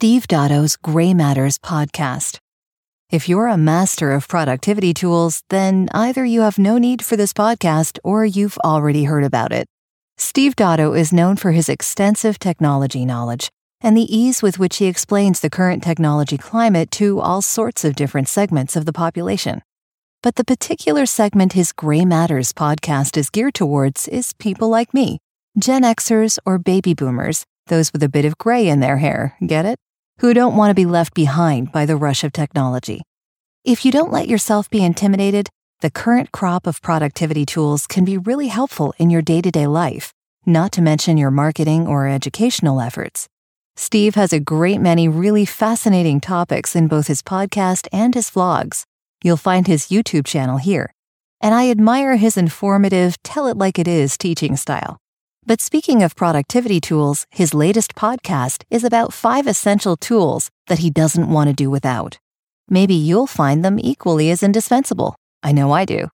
Steve Dotto's Gray Matters podcast. If you're a master of productivity tools, then either you have no need for this podcast or you've already heard about it. Steve Dotto is known for his extensive technology knowledge and the ease with which he explains the current technology climate to all sorts of different segments of the population. But the particular segment his Gray Matters podcast is geared towards is people like me, Gen Xers or baby boomers, those with a bit of gray in their hair, get it? Who don't want to be left behind by the rush of technology. If you don't let yourself be intimidated, the current crop of productivity tools can be really helpful in your day to day life, not to mention your marketing or educational efforts. Steve has a great many really fascinating topics in both his podcast and his vlogs. You'll find his YouTube channel here. And I admire his informative, tell it like it is teaching style. But speaking of productivity tools, his latest podcast is about five essential tools that he doesn't want to do without. Maybe you'll find them equally as indispensable. I know I do.